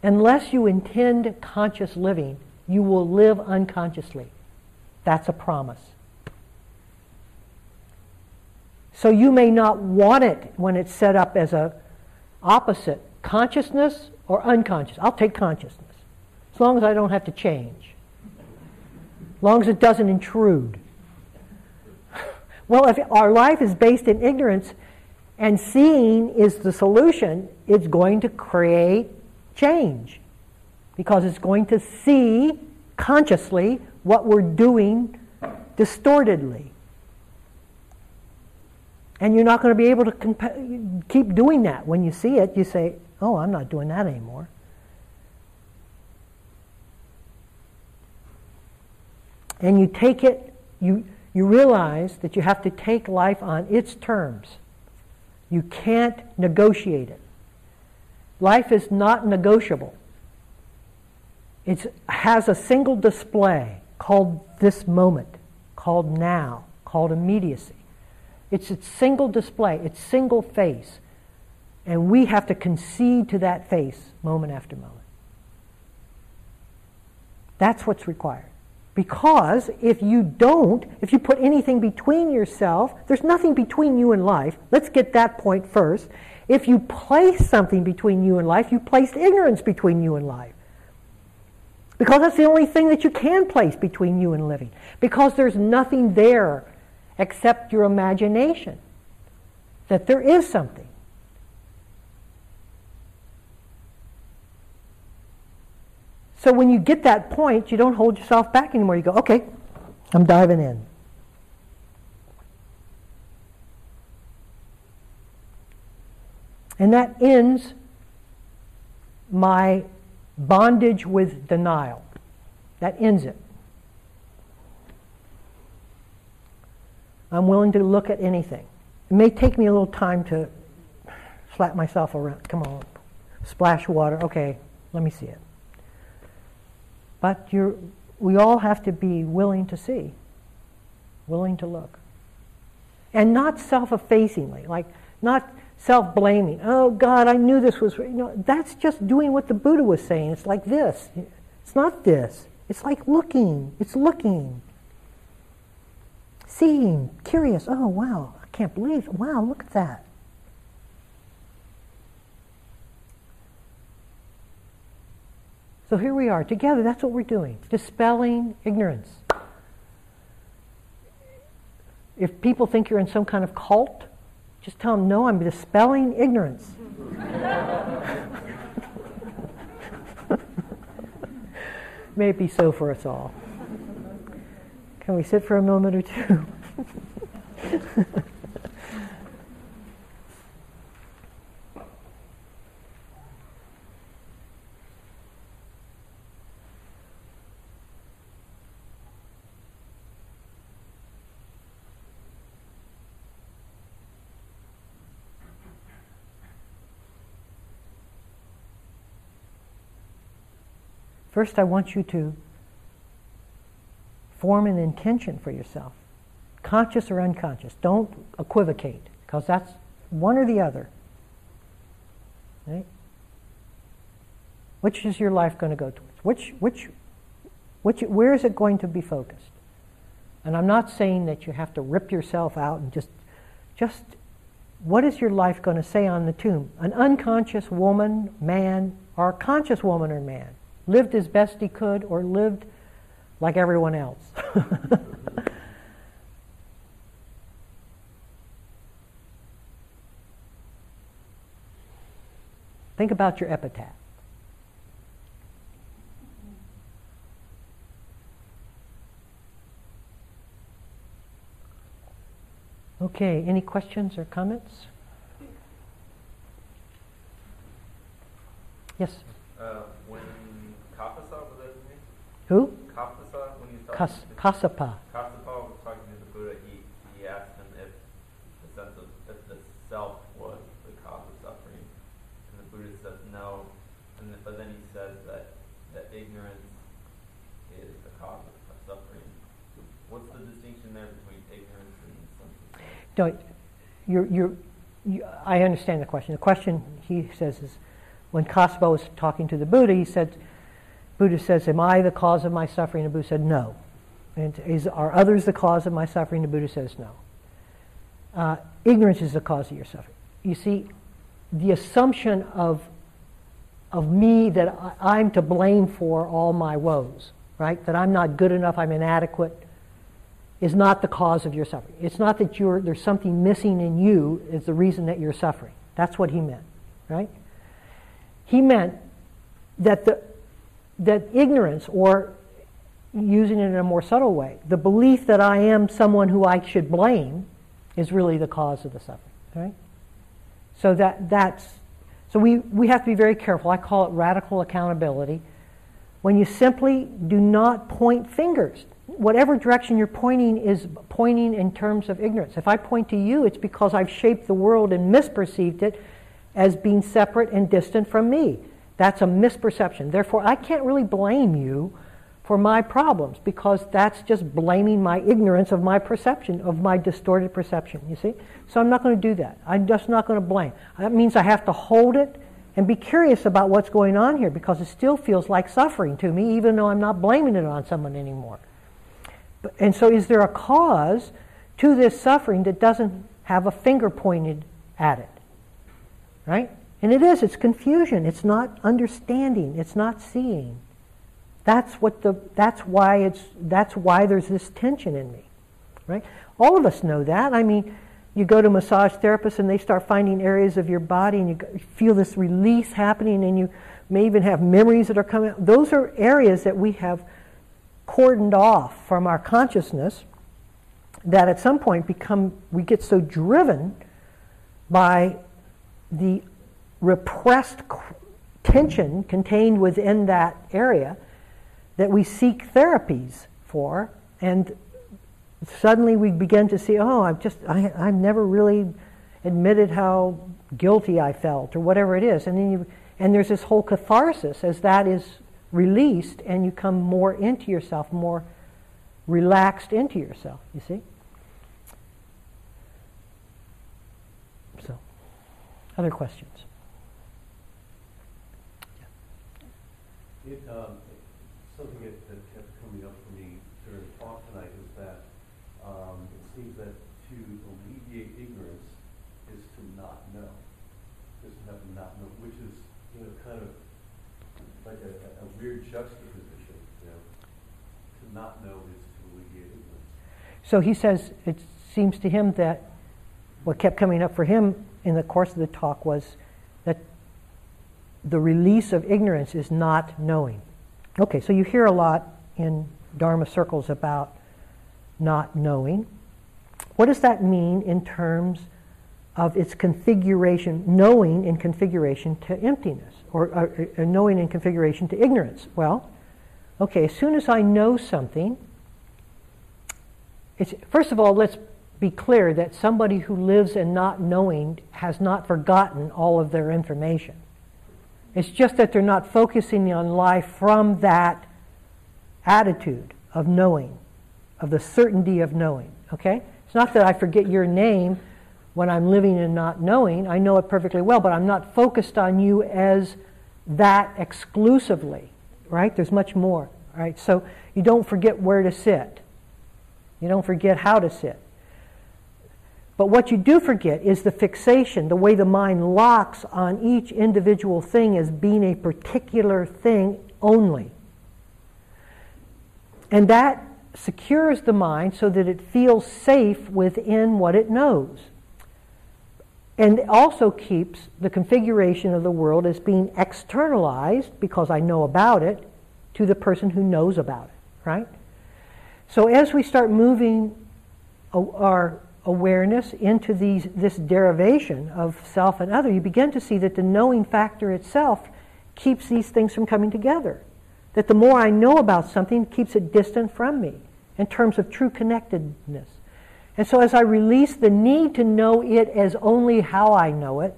Unless you intend conscious living, you will live unconsciously. That's a promise. So you may not want it when it's set up as a opposite, consciousness or unconscious. I'll take consciousness, as long as I don't have to change, as long as it doesn't intrude. Well, if our life is based in ignorance and seeing is the solution, it's going to create change because it's going to see consciously what we're doing distortedly. And you're not going to be able to comp- keep doing that. When you see it, you say, oh, I'm not doing that anymore. And you take it, you, you realize that you have to take life on its terms. You can't negotiate it. Life is not negotiable. It has a single display called this moment, called now, called immediacy. It's a single display, it's single face. And we have to concede to that face moment after moment. That's what's required. Because if you don't, if you put anything between yourself, there's nothing between you and life. Let's get that point first. If you place something between you and life, you placed ignorance between you and life. Because that's the only thing that you can place between you and living. Because there's nothing there except your imagination that there is something. So when you get that point, you don't hold yourself back anymore. You go, okay, I'm diving in. And that ends my bondage with denial. That ends it. I'm willing to look at anything. It may take me a little time to slap myself around. Come on, splash water. Okay, let me see it. But you're, we all have to be willing to see. willing to look. And not self effacingly, like not self blaming. Oh, God, I knew this was. You know, that's just doing what the Buddha was saying. It's like this. It's not this. It's like looking. It's looking. Seeing, curious. Oh, wow, I can't believe. Wow, look at that. So here we are together. That's what we're doing. Dispelling ignorance. If people think you're in some kind of cult, just tell them, no, I'm dispelling ignorance. May it be so for us all. Can we sit for a moment or two? First, I want you to form an intention for yourself, conscious or unconscious. Don't equivocate, because that's one or the other. Right? Which is your life going to go towards? Which, which, which, where is it going to be focused? And I'm not saying that you have to rip yourself out and just, just, what is your life going to say on the tomb? An unconscious woman, man, or a conscious woman or man? Lived as best he could, or lived like everyone else. Think about your epitaph. Okay, any questions or comments? Yes? Uh, who? When he's talking Kas- Kassapa. Kassapa was talking to the Buddha. He, he asked him if the sense of if the self was the cause of suffering, and the Buddha says no. And then, but then he says that that ignorance is the cause of, of suffering. What's the distinction there between ignorance and sense self? No, you're, you're, you, I understand the question. The question he says is, when Kassapa was talking to the Buddha, he said Buddha says, Am I the cause of my suffering? The Buddha said, No. And is, are others the cause of my suffering? The Buddha says, No. Uh, ignorance is the cause of your suffering. You see, the assumption of, of me that I, I'm to blame for all my woes, right? That I'm not good enough, I'm inadequate, is not the cause of your suffering. It's not that you're, there's something missing in you is the reason that you're suffering. That's what he meant, right? He meant that the, that ignorance, or using it in a more subtle way, the belief that I am someone who I should blame is really the cause of the suffering. Right? So that that's so we, we have to be very careful. I call it radical accountability. When you simply do not point fingers, whatever direction you're pointing is pointing in terms of ignorance. If I point to you, it's because I've shaped the world and misperceived it as being separate and distant from me. That's a misperception. Therefore, I can't really blame you for my problems because that's just blaming my ignorance of my perception, of my distorted perception, you see? So I'm not going to do that. I'm just not going to blame. That means I have to hold it and be curious about what's going on here because it still feels like suffering to me, even though I'm not blaming it on someone anymore. And so, is there a cause to this suffering that doesn't have a finger pointed at it? Right? And it is, it's confusion. It's not understanding. It's not seeing. That's what the that's why it's that's why there's this tension in me. Right? All of us know that. I mean, you go to massage therapists and they start finding areas of your body and you feel this release happening and you may even have memories that are coming. Those are areas that we have cordoned off from our consciousness that at some point become we get so driven by the repressed tension contained within that area that we seek therapies for and suddenly we begin to see oh i've just I, i've never really admitted how guilty i felt or whatever it is. And then you and there's this whole catharsis as that is released and you come more into yourself more relaxed into yourself you see? So other questions? It, um, something that, that kept coming up for me during the talk tonight is that, um, it seems that to alleviate ignorance is to not know. Is to have not know, which is, you know, kind of like a, a weird juxtaposition, you know. To not know is to alleviate ignorance. So he says it seems to him that what kept coming up for him in the course of the talk was that the release of ignorance is not knowing. Okay, so you hear a lot in Dharma circles about not knowing. What does that mean in terms of its configuration, knowing in configuration to emptiness, or, or, or knowing in configuration to ignorance? Well, okay, as soon as I know something, first of all, let's be clear that somebody who lives in not knowing has not forgotten all of their information. It's just that they're not focusing on life from that attitude of knowing, of the certainty of knowing. Okay? It's not that I forget your name when I'm living in not knowing. I know it perfectly well, but I'm not focused on you as that exclusively. Right? There's much more. Right? So you don't forget where to sit. You don't forget how to sit. But what you do forget is the fixation, the way the mind locks on each individual thing as being a particular thing only. And that secures the mind so that it feels safe within what it knows. And also keeps the configuration of the world as being externalized, because I know about it, to the person who knows about it, right? So as we start moving our awareness into these, this derivation of self and other, you begin to see that the knowing factor itself keeps these things from coming together. That the more I know about something, keeps it distant from me in terms of true connectedness. And so as I release the need to know it as only how I know it,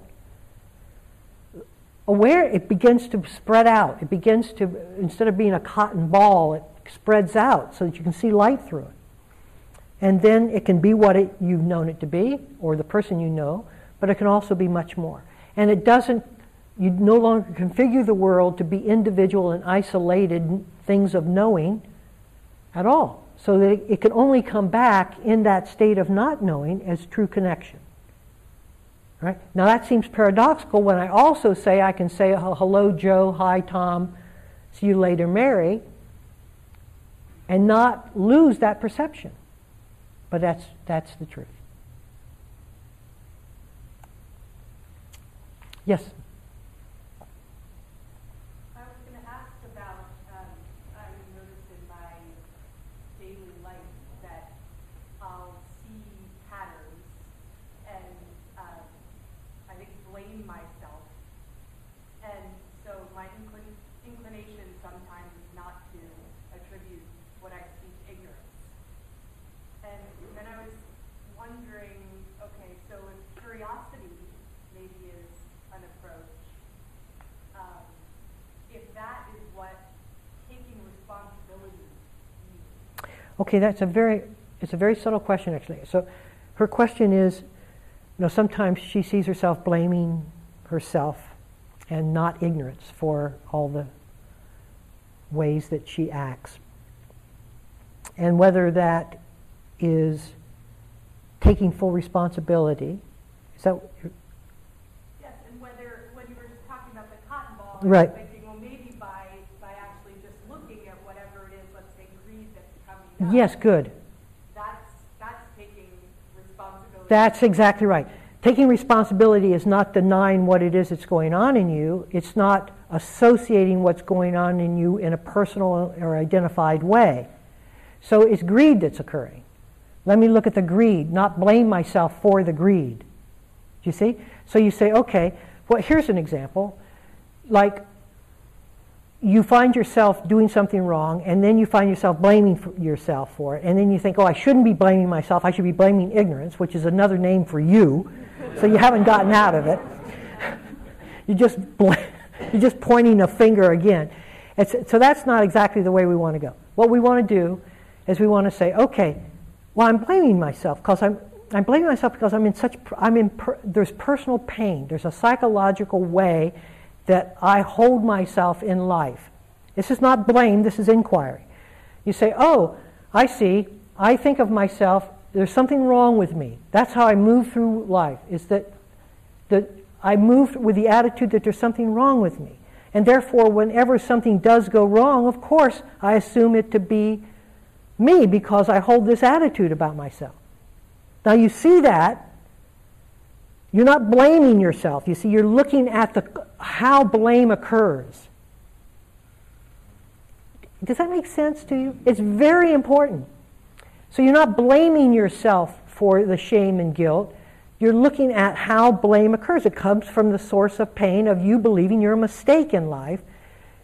aware it begins to spread out. It begins to, instead of being a cotton ball, it spreads out so that you can see light through it. And then it can be what it, you've known it to be, or the person you know, but it can also be much more. And it doesn't, you no longer configure the world to be individual and isolated things of knowing at all. So that it, it can only come back in that state of not knowing as true connection. Right? Now that seems paradoxical when I also say I can say hello Joe, hi Tom, see you later Mary, and not lose that perception. But that's, that's the truth. Yes? I was going to ask about, um, I noticed in my daily life that I'll see patterns and uh, I think blame myself. And so my inclin- inclination sometimes is not to attribute what I see to ignorance. And then I was wondering, okay, so if curiosity maybe is an approach, um, if that is what taking responsibility means. Okay, that's a very, it's a very subtle question actually. So her question is, you know, sometimes she sees herself blaming herself and not ignorance for all the ways that she acts. And whether that is taking full responsibility. Is that Yes, and whether, when you were just talking about the cotton ball, Right. was thinking, well, maybe by, by actually just looking at whatever it is, let's say greed that's up. yes, good. That's, that's taking responsibility. That's exactly right. Taking responsibility is not denying what it is that's going on in you. It's not associating what's going on in you in a personal or identified way. So it's greed that's occurring. Let me look at the greed, not blame myself for the greed. Do you see? So you say, okay, well, here's an example. Like, you find yourself doing something wrong, and then you find yourself blaming for yourself for it, and then you think, oh, I shouldn't be blaming myself, I should be blaming ignorance, which is another name for you, so you haven't gotten out of it. you just bl- you're just pointing a finger again. It's, so that's not exactly the way we want to go. What we want to do is we want to say, okay, well, I'm blaming myself because I'm, I'm blaming myself because I'm in such, I'm in, per, there's personal pain. There's a psychological way that I hold myself in life. This is not blame, this is inquiry. You say, oh, I see, I think of myself, there's something wrong with me. That's how I move through life, is that, that I move with the attitude that there's something wrong with me. And therefore, whenever something does go wrong, of course, I assume it to be me because I hold this attitude about myself. Now, you see that. You're not blaming yourself. You see, you're looking at the, how blame occurs. Does that make sense to you? It's very important. So you're not blaming yourself for the shame and guilt. You're looking at how blame occurs. It comes from the source of pain of you believing you're a mistake in life,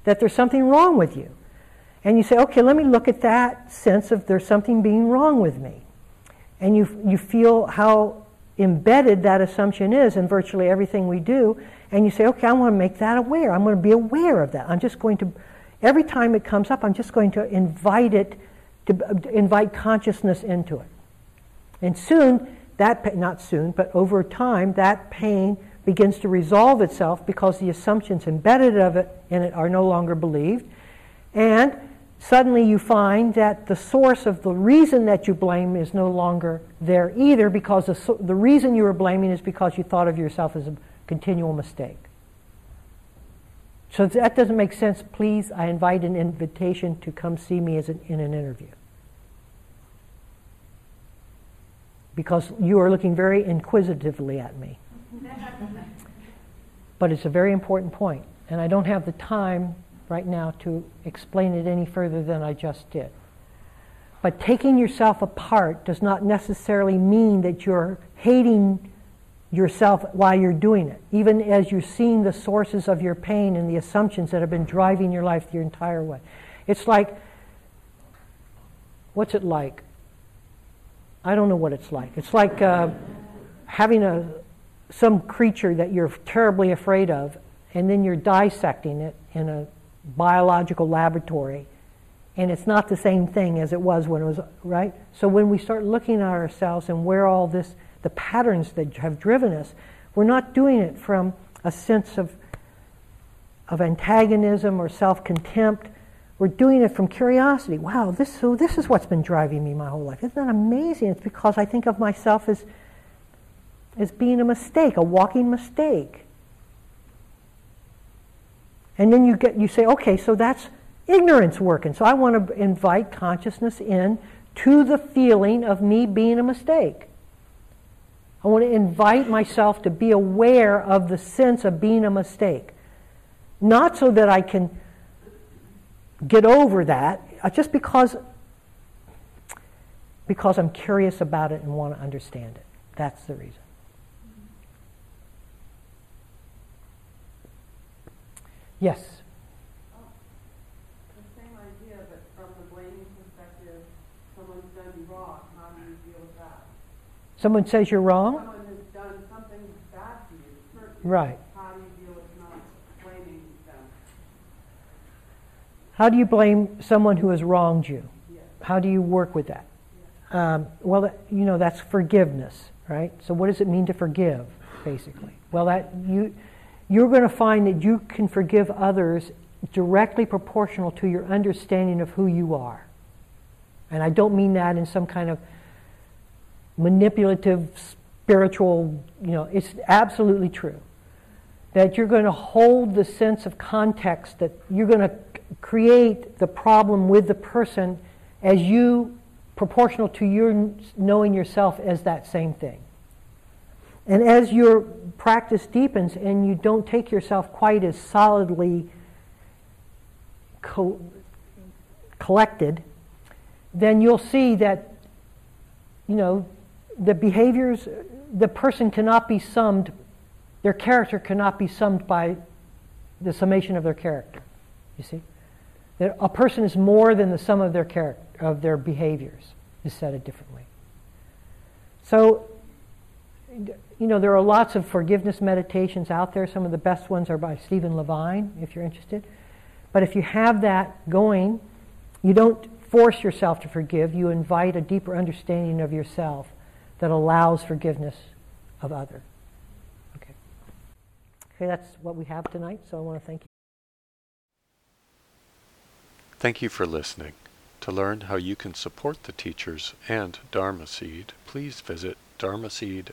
that there's something wrong with you. And you say, okay, let me look at that sense of there's something being wrong with me. And you, you feel how embedded that assumption is in virtually everything we do. And you say, okay, I want to make that aware. I'm going to be aware of that. I'm just going to, every time it comes up, I'm just going to invite it, to invite consciousness into it. And soon, that not soon, but over time, that pain begins to resolve itself because the assumptions embedded of it in it are no longer believed. And suddenly you find that the source of the reason that you blame is no longer there either because the, the reason you were blaming is because you thought of yourself as a continual mistake. So if that doesn't make sense, please, I invite an invitation to come see me as an, in an interview. because you are looking very inquisitively at me. but it's a very important point, and I don't have the time right now to explain it any further than I just did. But taking yourself apart does not necessarily mean that you're hating yourself while you're doing it, even as you're seeing the sources of your pain and the assumptions that have been driving your life your entire way. It's like, what's it like? I don't know what it's like. It's like uh, having a, some creature that you're terribly afraid of, and then you're dissecting it in a biological laboratory, and it's not the same thing as it was when it was, right? So when we start looking at ourselves and where all this, the patterns that have driven us, we're not doing it from a sense of, of antagonism or self contempt we're doing it from curiosity. Wow, this, so this is what's been driving me my whole life. Isn't that amazing? It's because I think of myself as, as being a mistake, a walking mistake. And then you, get, you say, okay, so that's ignorance working. So I want to invite consciousness in to the feeling of me being a mistake. I want to invite myself to be aware of the sense of being a mistake. Not so that I can get over that uh, just because because I'm curious about it and want to understand it. That's the reason. Yes. Oh, the same idea, but from the blaming perspective, someone's done you wrong. How do you deal with that? Someone says you're wrong? Someone has done something bad to you, hurt you. Right. How do you deal with not blaming them? How do you blame someone who has wronged you? How do you work with that? Um, well, you know, that's forgiveness, right? So, what does it mean to forgive, basically? Well, that you, you're going to find that you can forgive others directly proportional to your understanding of who you are. And I don't mean that in some kind of manipulative, spiritual, you know, it's absolutely true. That you're going to hold the sense of context, that you're going to create the problem with the person as you proportional to your knowing yourself as that same thing. And as your practice deepens and you don't take yourself quite as solidly co- collected, then you'll see that, you know, the behaviors, the person cannot be summed, their character cannot be summed by the summation of their character. You see? That a person is more than the sum of their character, of their behaviors, is said it differently. So, you know, there are lots of forgiveness meditations out there. Some of the best ones are by Stephen Levine, if you're interested. But if you have that going, you don't force yourself to forgive, you invite a deeper understanding of yourself that allows forgiveness of other. Okay. Okay, that's what we have tonight, so I want to thank you. Thank you for listening. To learn how you can support the teachers and Dharma Seed, please visit dharmaseed.org